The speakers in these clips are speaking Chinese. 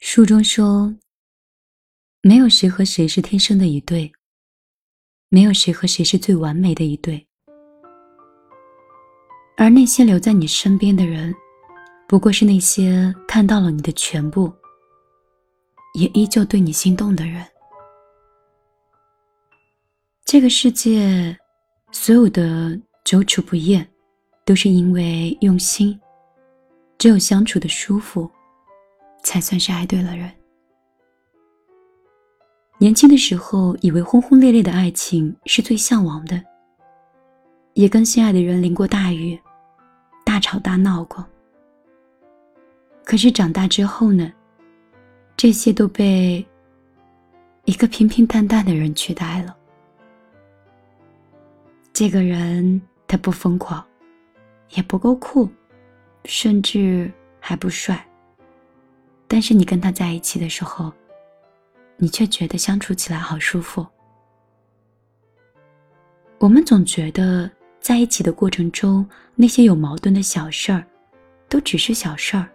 书中说，没有谁和谁是天生的一对，没有谁和谁是最完美的一对，而那些留在你身边的人，不过是那些看到了你的全部，也依旧对你心动的人。这个世界，所有的久处不厌，都是因为用心。只有相处的舒服。才算是爱对了人。年轻的时候，以为轰轰烈烈的爱情是最向往的，也跟心爱的人淋过大雨，大吵大闹过。可是长大之后呢，这些都被一个平平淡淡的人取代了。这个人他不疯狂，也不够酷，甚至还不帅。但是你跟他在一起的时候，你却觉得相处起来好舒服。我们总觉得在一起的过程中，那些有矛盾的小事儿，都只是小事儿。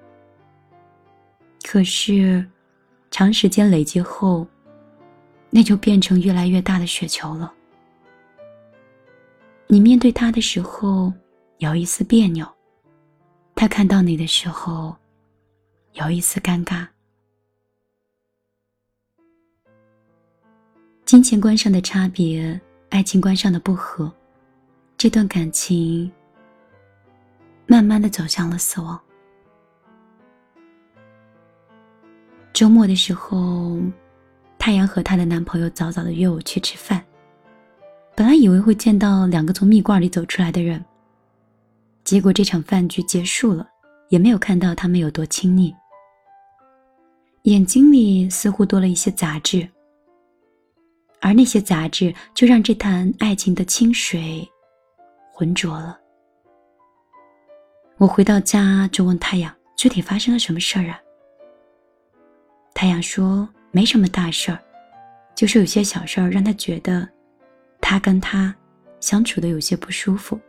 可是，长时间累积后，那就变成越来越大的雪球了。你面对他的时候，有一丝别扭；他看到你的时候，有一丝尴尬，金钱观上的差别，爱情观上的不合，这段感情慢慢的走向了死亡。周末的时候，太阳和她的男朋友早早的约我去吃饭，本来以为会见到两个从蜜罐里走出来的人，结果这场饭局结束了，也没有看到他们有多亲昵。眼睛里似乎多了一些杂质，而那些杂质就让这潭爱情的清水浑浊了。我回到家就问太阳：“具体发生了什么事儿啊？”太阳说：“没什么大事儿，就是有些小事儿让他觉得，他跟他相处的有些不舒服。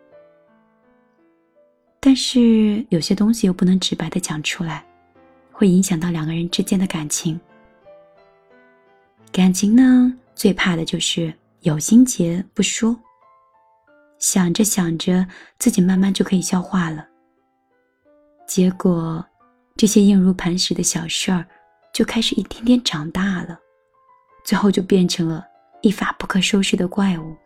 但是有些东西又不能直白的讲出来。”会影响到两个人之间的感情。感情呢，最怕的就是有心结不说，想着想着，自己慢慢就可以消化了。结果，这些硬如磐石的小事儿，就开始一天天长大了，最后就变成了一发不可收拾的怪物。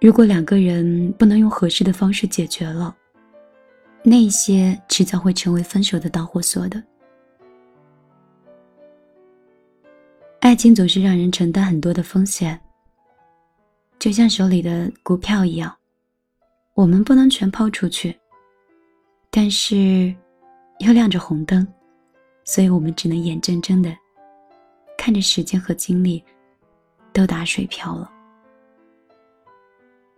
如果两个人不能用合适的方式解决了，那些迟早会成为分手的导火索的。爱情总是让人承担很多的风险，就像手里的股票一样，我们不能全抛出去，但是又亮着红灯，所以我们只能眼睁睁的看着时间和精力都打水漂了。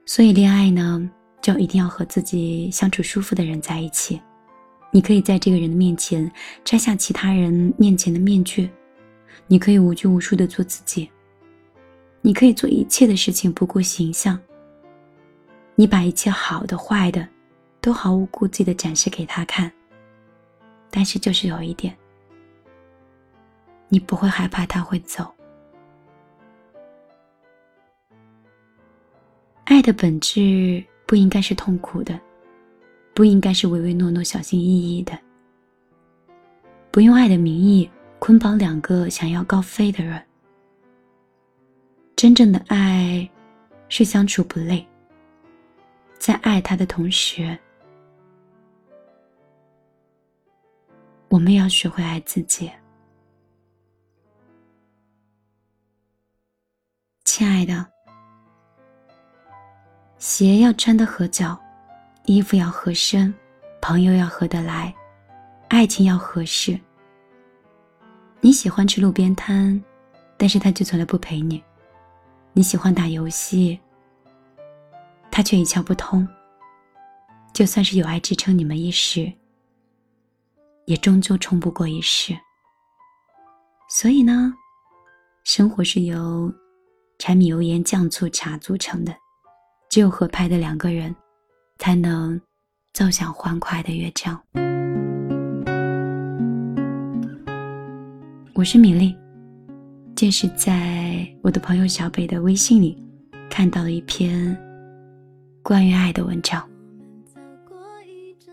所以恋爱呢？就一定要和自己相处舒服的人在一起。你可以在这个人的面前摘下其他人面前的面具，你可以无拘无束的做自己。你可以做一切的事情不顾形象。你把一切好的坏的，都毫无顾忌的展示给他看。但是就是有一点，你不会害怕他会走。爱的本质。不应该是痛苦的，不应该是唯唯诺诺、小心翼翼的。不用爱的名义捆绑两个想要高飞的人。真正的爱，是相处不累。在爱他的同时，我们要学会爱自己。亲爱的。鞋要穿得合脚，衣服要合身，朋友要合得来，爱情要合适。你喜欢吃路边摊，但是他却从来不陪你；你喜欢打游戏，他却一窍不通。就算是有爱支撑你们一时，也终究冲不过一世。所以呢，生活是由柴米油盐酱醋茶组成的。只有合拍的两个人，才能奏响欢快的乐章。我是米粒。这是在我的朋友小北的微信里看到了一篇关于爱的文章。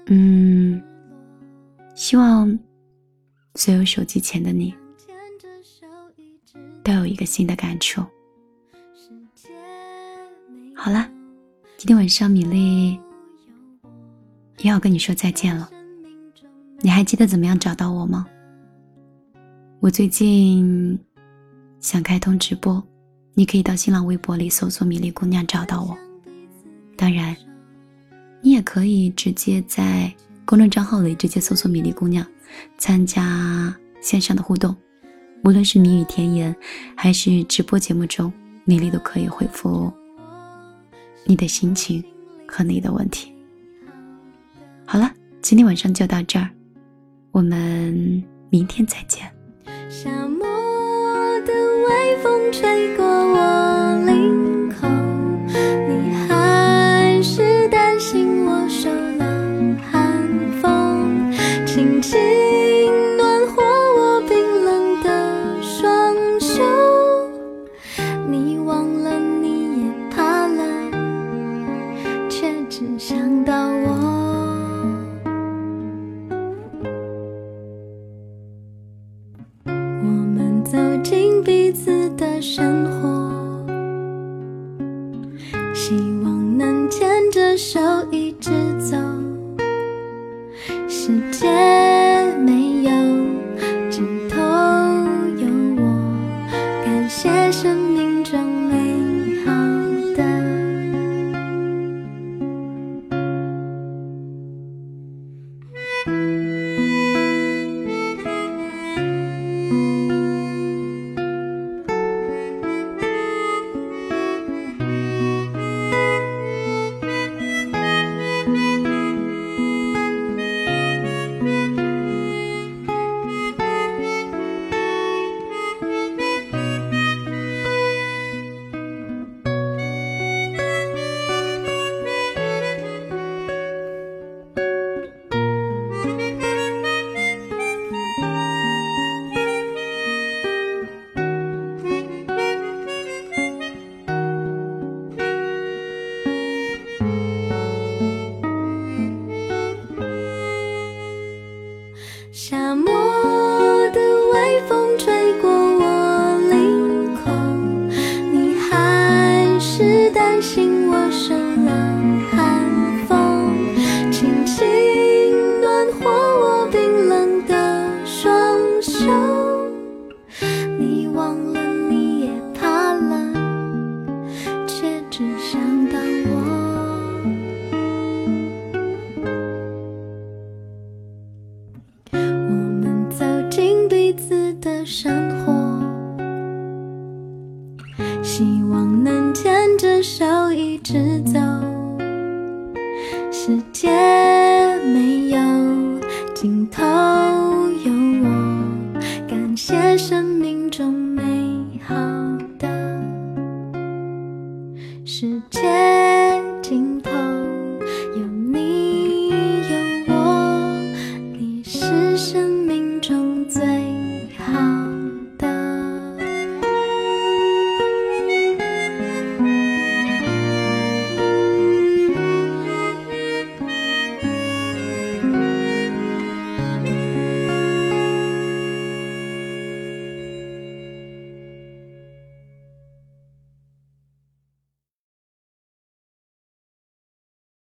嗯，希望所有手机前的你都有一个新的感触。好了，今天晚上米粒又要跟你说再见了。你还记得怎么样找到我吗？我最近想开通直播，你可以到新浪微博里搜索“米粒姑娘”找到我。当然，你也可以直接在公众账号里直接搜索“米粒姑娘”，参加线上的互动。无论是谜语甜言，还是直播节目中，米粒都可以回复哦你的心情和你的问题。好了，今天晚上就到这儿。我们明天再见。手一夏末的微风吹过我领口，你还是担心我受了寒风，轻轻暖和我冰冷的双手。你忘了希望能牵着手一直走